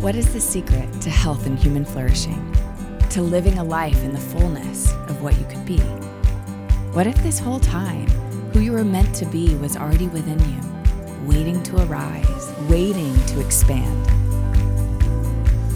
What is the secret to health and human flourishing? To living a life in the fullness of what you could be? What if this whole time, who you were meant to be was already within you, waiting to arise, waiting to expand?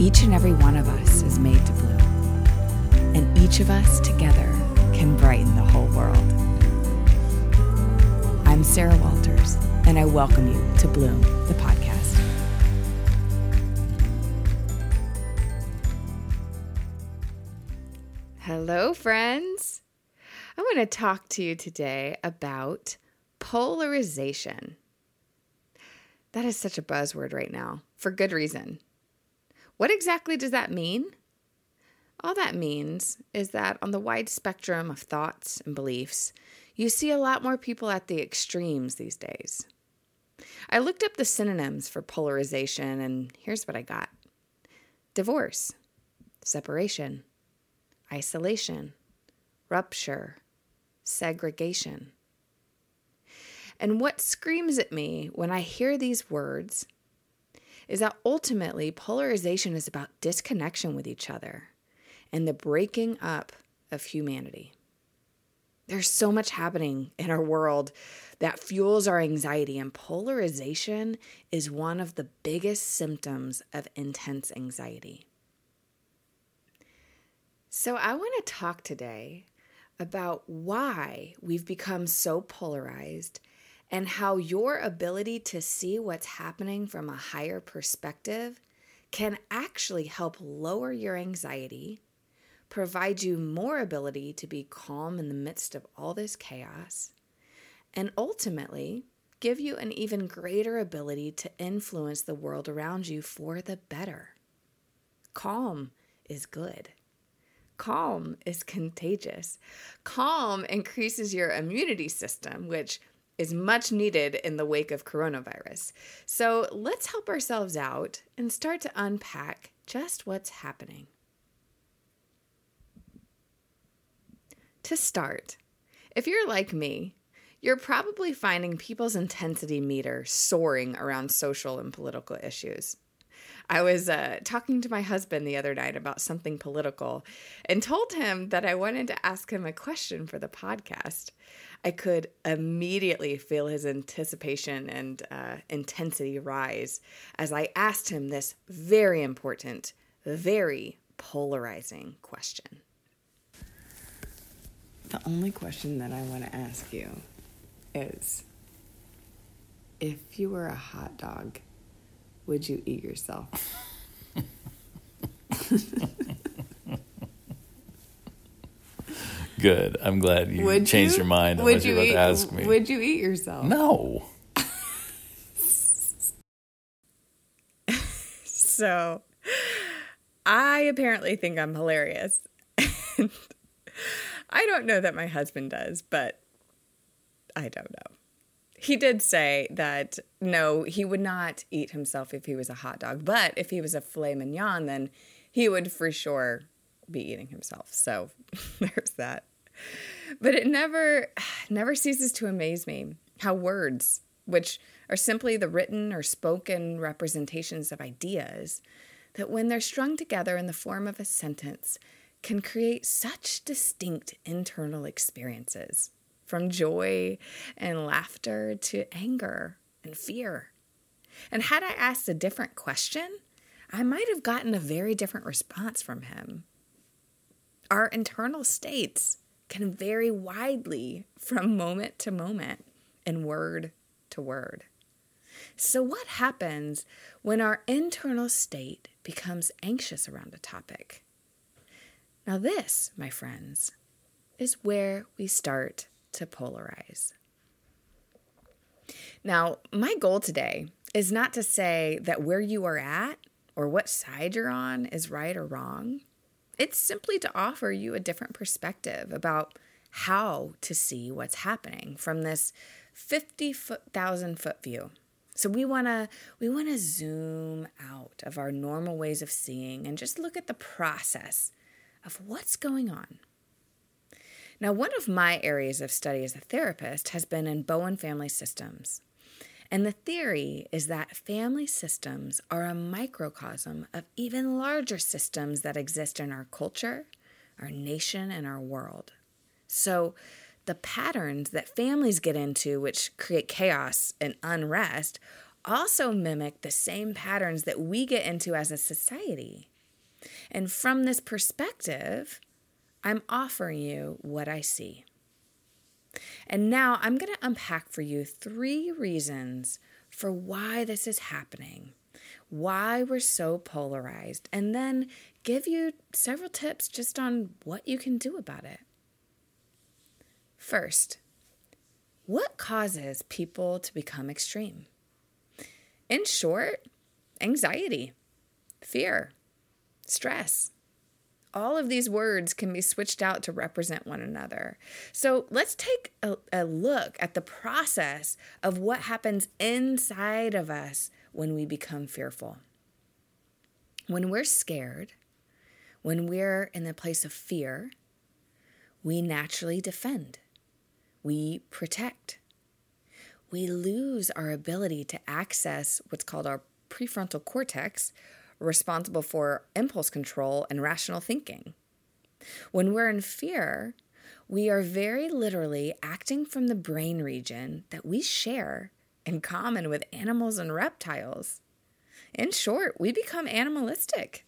Each and every one of us is made to bloom, and each of us together can brighten the whole world. I'm Sarah Walters, and I welcome you to Bloom, Hello, friends. I want to talk to you today about polarization. That is such a buzzword right now, for good reason. What exactly does that mean? All that means is that on the wide spectrum of thoughts and beliefs, you see a lot more people at the extremes these days. I looked up the synonyms for polarization, and here's what I got divorce, separation, isolation, rupture, segregation. And what screams at me when I hear these words is that ultimately polarization is about disconnection with each other and the breaking up of humanity. There's so much happening in our world that fuels our anxiety, and polarization is one of the biggest symptoms of intense anxiety. So, I want to talk today about why we've become so polarized and how your ability to see what's happening from a higher perspective can actually help lower your anxiety, provide you more ability to be calm in the midst of all this chaos, and ultimately give you an even greater ability to influence the world around you for the better. Calm is good. Calm is contagious. Calm increases your immunity system, which is much needed in the wake of coronavirus. So let's help ourselves out and start to unpack just what's happening. To start, if you're like me, you're probably finding people's intensity meter soaring around social and political issues. I was uh, talking to my husband the other night about something political and told him that I wanted to ask him a question for the podcast. I could immediately feel his anticipation and uh, intensity rise as I asked him this very important, very polarizing question. The only question that I want to ask you is if you were a hot dog, would you eat yourself? Good. I'm glad you Would changed you? your mind on would what you you're about eat, to ask me. Would you eat yourself? no. So, I apparently think I'm hilarious. I don't know that my husband does, but I don't know. He did say that no, he would not eat himself if he was a hot dog, but if he was a filet mignon, then he would for sure be eating himself. So there's that. But it never never ceases to amaze me how words, which are simply the written or spoken representations of ideas, that when they're strung together in the form of a sentence, can create such distinct internal experiences from joy and laughter to anger and fear. And had I asked a different question, I might have gotten a very different response from him. Our internal states can vary widely from moment to moment and word to word. So, what happens when our internal state becomes anxious around a topic? Now, this, my friends, is where we start to polarize. Now, my goal today is not to say that where you are at or what side you're on is right or wrong. It's simply to offer you a different perspective about how to see what's happening from this 50,000 foot view. So we want to we want to zoom out of our normal ways of seeing and just look at the process of what's going on. Now, one of my areas of study as a therapist has been in Bowen family systems. And the theory is that family systems are a microcosm of even larger systems that exist in our culture, our nation, and our world. So, the patterns that families get into, which create chaos and unrest, also mimic the same patterns that we get into as a society. And from this perspective, I'm offering you what I see. And now I'm going to unpack for you three reasons for why this is happening, why we're so polarized, and then give you several tips just on what you can do about it. First, what causes people to become extreme? In short, anxiety, fear, stress. All of these words can be switched out to represent one another. So let's take a, a, look at the process of what happens inside of us when we become fearful. When we're scared, when we're in the place of fear, we naturally defend we protect. We lose our ability to access what's called our prefrontal cortex, responsible for impulse control and rational thinking. When we're in fear, we are very literally acting from the brain region that we share in common with animals and reptiles. In short, we become animalistic.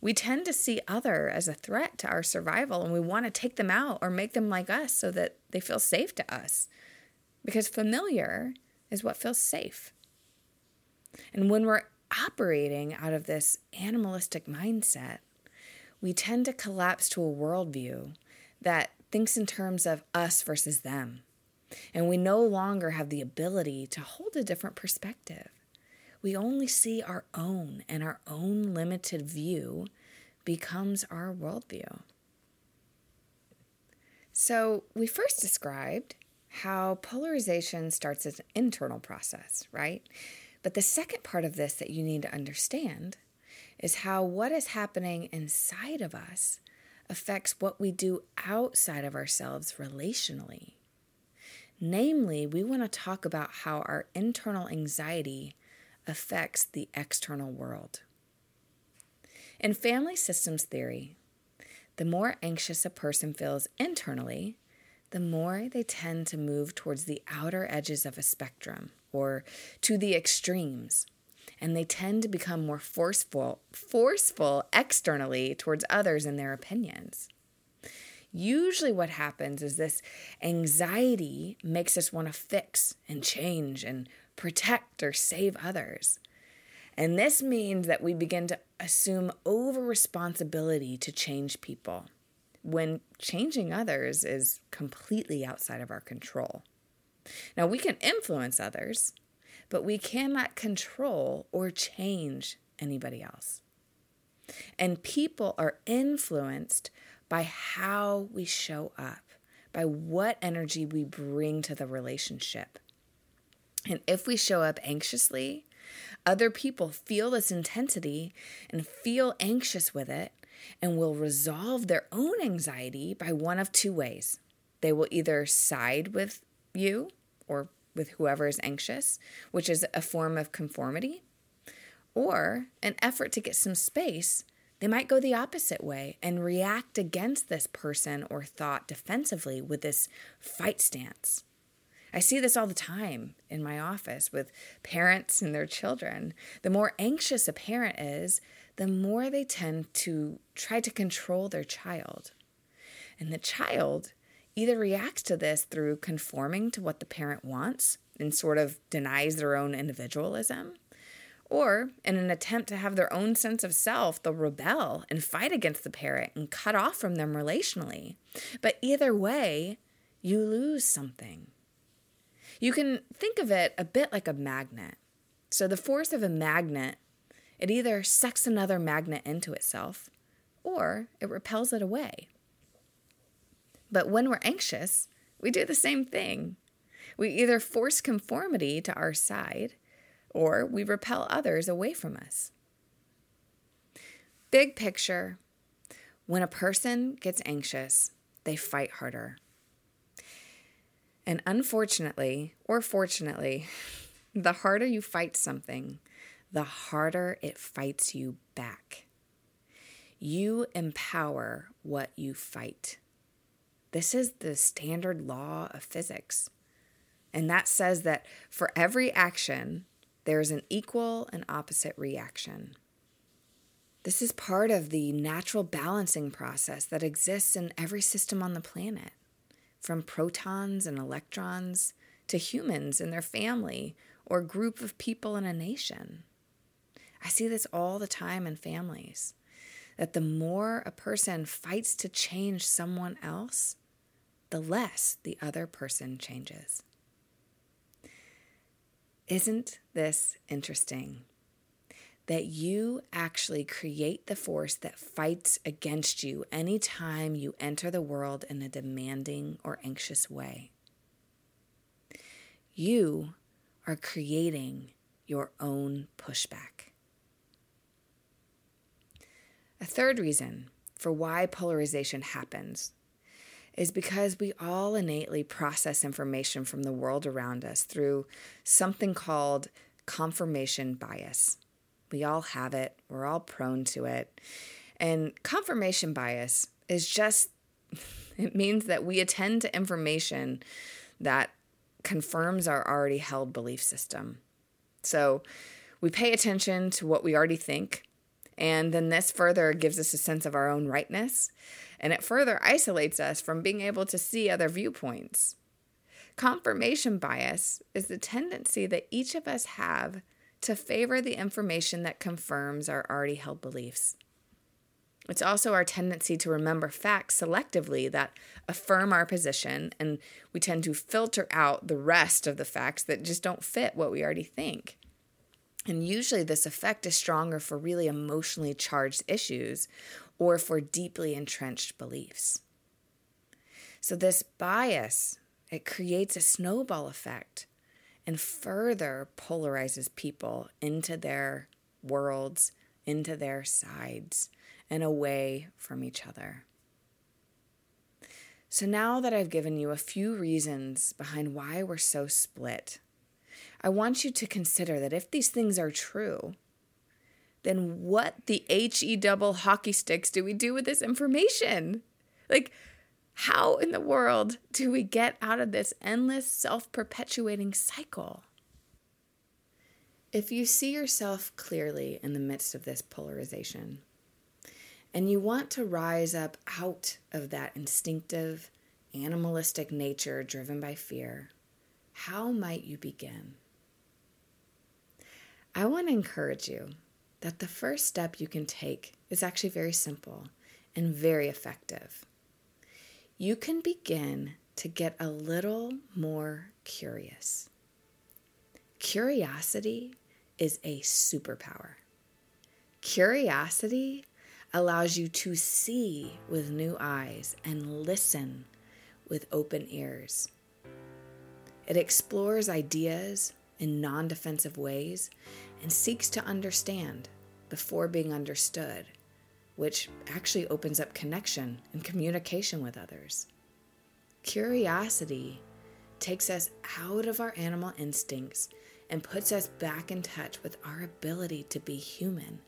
We tend to see other as a threat to our survival and we want to take them out or make them like us so that they feel safe to us. Because familiar is what feels safe. And when we're operating out of this animalistic mindset, we tend to collapse to a worldview that thinks in terms of us versus them. And we no longer have the ability to hold a different perspective we only see our own, and our own limited view becomes our worldview. So, we first described how polarization starts as an internal process, right? But the second part of this that you need to understand is how what is happening inside of us affects what we do outside of ourselves relationally. Namely, we want to talk about how our internal anxiety affects the external world. In family systems theory, the more anxious a person feels internally, the more they tend to move towards the outer edges of a spectrum or to the extremes and they tend to become more forceful forceful externally towards others and their opinions usually what happens is this anxiety makes us want to fix and change and protect or save others. And this means that we begin to assume over responsibility to change people when changing others is completely outside of our control. Now, we can influence others, but we cannot control or change anybody else. And people are influenced by how we show up, by what energy we bring to the relationship. And if we show up anxiously, other people feel this intensity and feel anxious with it and will resolve their own anxiety by one of two ways. They will either side with you or with whoever is anxious, which is a form of conformity, or an effort to get some space. They might go the opposite way and react against this person or thought defensively with this fight stance. I see this all the time in my office with parents and their children. The more anxious a parent is, the more they tend to try to control their child. And the child either reacts to this through conforming to what the parent wants and sort of denies their own individualism, or in an attempt to have their own sense of self, they'll rebel and fight against the parent and cut off from them relationally. But either way, you lose something. You can think of it a bit like a magnet. So the force of a magnet, it either sucks another magnet into itself or it repels it away. But when we're anxious, we do the same thing. We either force conformity to our side or we repel others away from us. Big picture when a person gets anxious, they fight harder. And unfortunately, or fortunately, The harder you fight something, the harder it fights you back. You empower what you fight. This is the standard law of physics. And that says that for every action, there is an equal and opposite reaction. This is part of the natural balancing process that exists in every system on the planet, from protons and electrons to humans and their family or group of people in a nation. I see this all the time in families that the more a person fights to change someone else, the less the other person changes. Isn't this interesting? That you actually create the force that fights against you anytime you enter the world in a demanding or anxious way. You are creating your own pushback. A third reason for why polarization happens is because we all innately process information from the world around us through something called confirmation bias. We all have it, we're all prone to it. And confirmation bias is just, it means that we attend to information that confirms our already held belief system. So we pay attention to what we already think and then this further gives us a sense of our own rightness, and it further isolates us from being able to see other viewpoints. Confirmation bias is the tendency that each of us have to favor the information that confirms our already held beliefs. It's also our tendency to remember facts selectively that affirm our position, and we tend to filter out the rest of the facts that just don't fit what we already think. And usually, this effect is stronger for really emotionally charged issues or for deeply entrenched beliefs. So, this bias it creates a snowball effect and further polarizes people into their worlds, into their sides, and away from each other. So, now that I've given you a few reasons behind why we're so split, I want you to consider that if these things are true, then what the HE double hockey sticks do we do with this information? Like, how in the world do we get out of this endless self perpetuating cycle? If you see yourself clearly in the midst of this polarization, and you want to rise up out of that instinctive, animalistic nature driven by fear, how might you begin? I want to encourage you that the first step you can take is actually very simple and very effective. You can begin to get a little more curious. Curiosity is a superpower. Curiosity allows you to see with new eyes and listen with open ears. It explores ideas in non defensive ways and seeks to understand before being understood, which actually opens up connection and communication with others. Curiosity takes us out of our animal instincts and puts us back in touch with our ability to be human.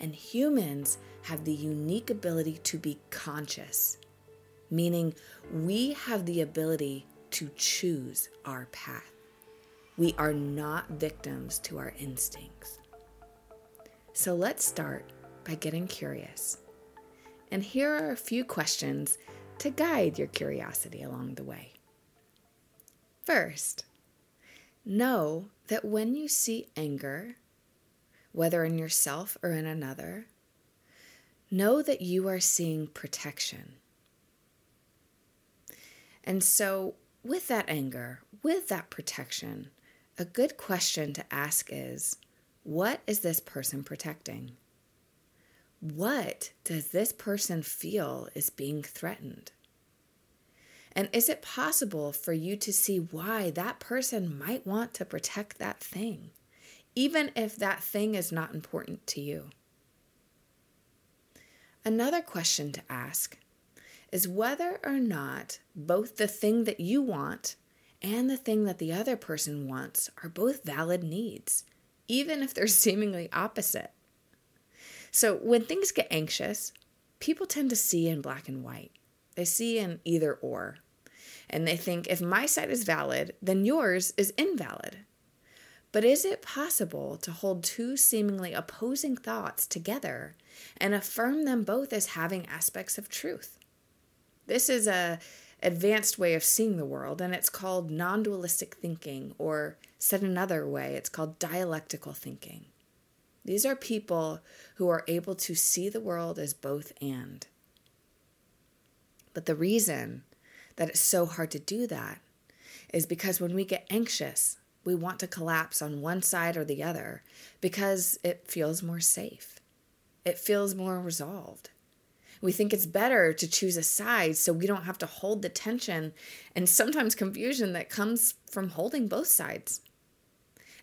And humans have the unique ability to be conscious, meaning we have the ability to choose our path. We are not victims to our instincts. So let's start by getting curious. And here are a few questions to guide your curiosity along the way. First, know that when you see anger, whether in yourself or in another, know that you are seeing protection. And so, with that anger, with that protection, a good question to ask is what is this person protecting? What does this person feel is being threatened? And is it possible for you to see why that person might want to protect that thing, even if that thing is not important to you? Another question to ask is whether or not both the thing that you want and the thing that the other person wants are both valid needs, even if they're seemingly opposite. So when things get anxious, people tend to see in black and white. They see in either or. And they think if my side is valid, then yours is invalid. But is it possible to hold two seemingly opposing thoughts together and affirm them both as having aspects of truth? This is a advanced way of seeing the world and it's called non-dualistic thinking or said another way, it's called dialectical thinking. These are people who are able to see the world as both and. But the reason that it's so hard to do that is because when we get anxious, we want to collapse on one side or the other because it feels more safe. It feels more resolved. We think it's better to choose a side so we don't have to hold the tension and sometimes confusion that comes from holding both sides.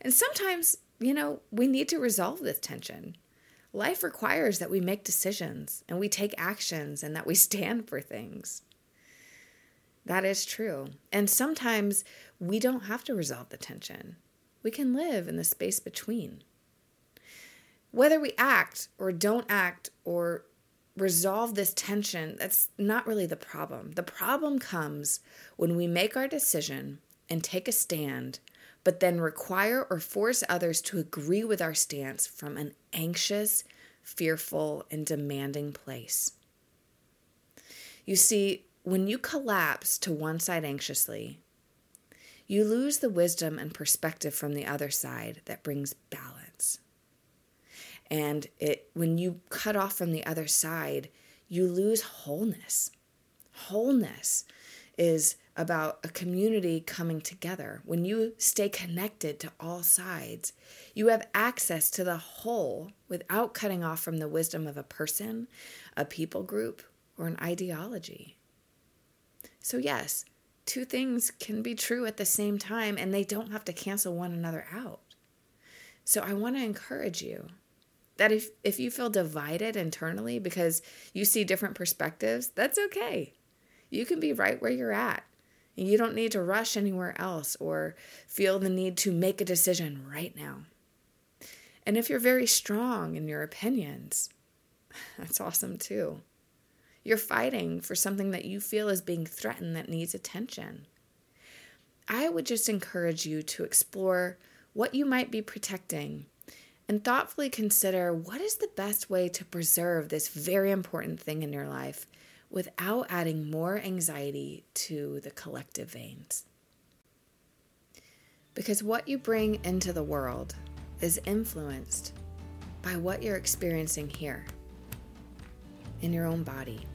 And sometimes, you know, we need to resolve this tension. Life requires that we make decisions and we take actions and that we stand for things. That is true. And sometimes we don't have to resolve the tension. We can live in the space between. Whether we act or don't act or resolve this tension, that's not really the problem. The problem comes when we make our decision and take a stand, but then require or force others to agree with our stance from an anxious, fearful, and demanding place. You see, when you collapse to one side anxiously, you lose the wisdom and perspective from the other side that brings balance. And it when you cut off from the other side, you lose wholeness. Wholeness is about a community coming together. When you stay connected to all sides, you have access to the whole without cutting off from the wisdom of a person, a people group, or an ideology. So, yes, two things can be true at the same time and they don't have to cancel one another out. So, I want to encourage you that if, if you feel divided internally because you see different perspectives, that's okay. You can be right where you're at. And you don't need to rush anywhere else or feel the need to make a decision right now. And if you're very strong in your opinions, that's awesome too. You're fighting for something that you feel is being threatened that needs attention. I would just encourage you to explore what you might be protecting and thoughtfully consider what is the best way to preserve this very important thing in your life without adding more anxiety to the collective veins. Because what you bring into the world is influenced by what you're experiencing here in your own body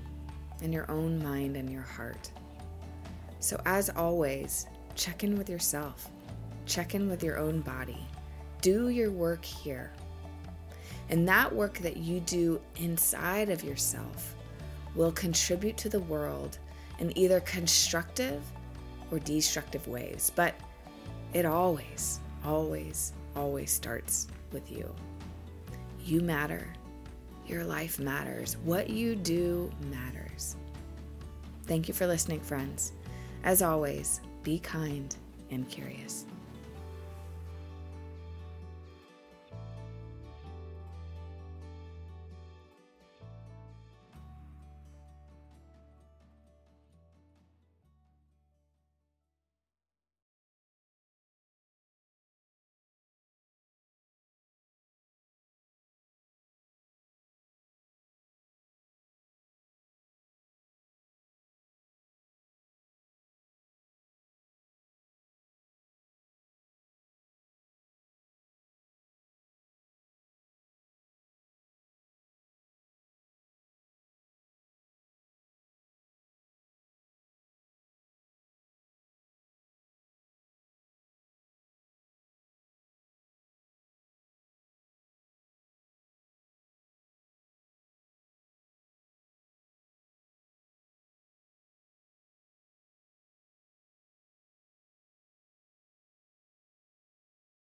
in your own mind and your heart. So, as always, check in with yourself, check in with your own body, do your work here. And that work that you do inside of yourself will contribute to the world in either constructive or destructive ways. But it always, always, always starts with you. You matter. Your life matters. What you do matters. Thank you for listening, friends. As always, be kind and curious.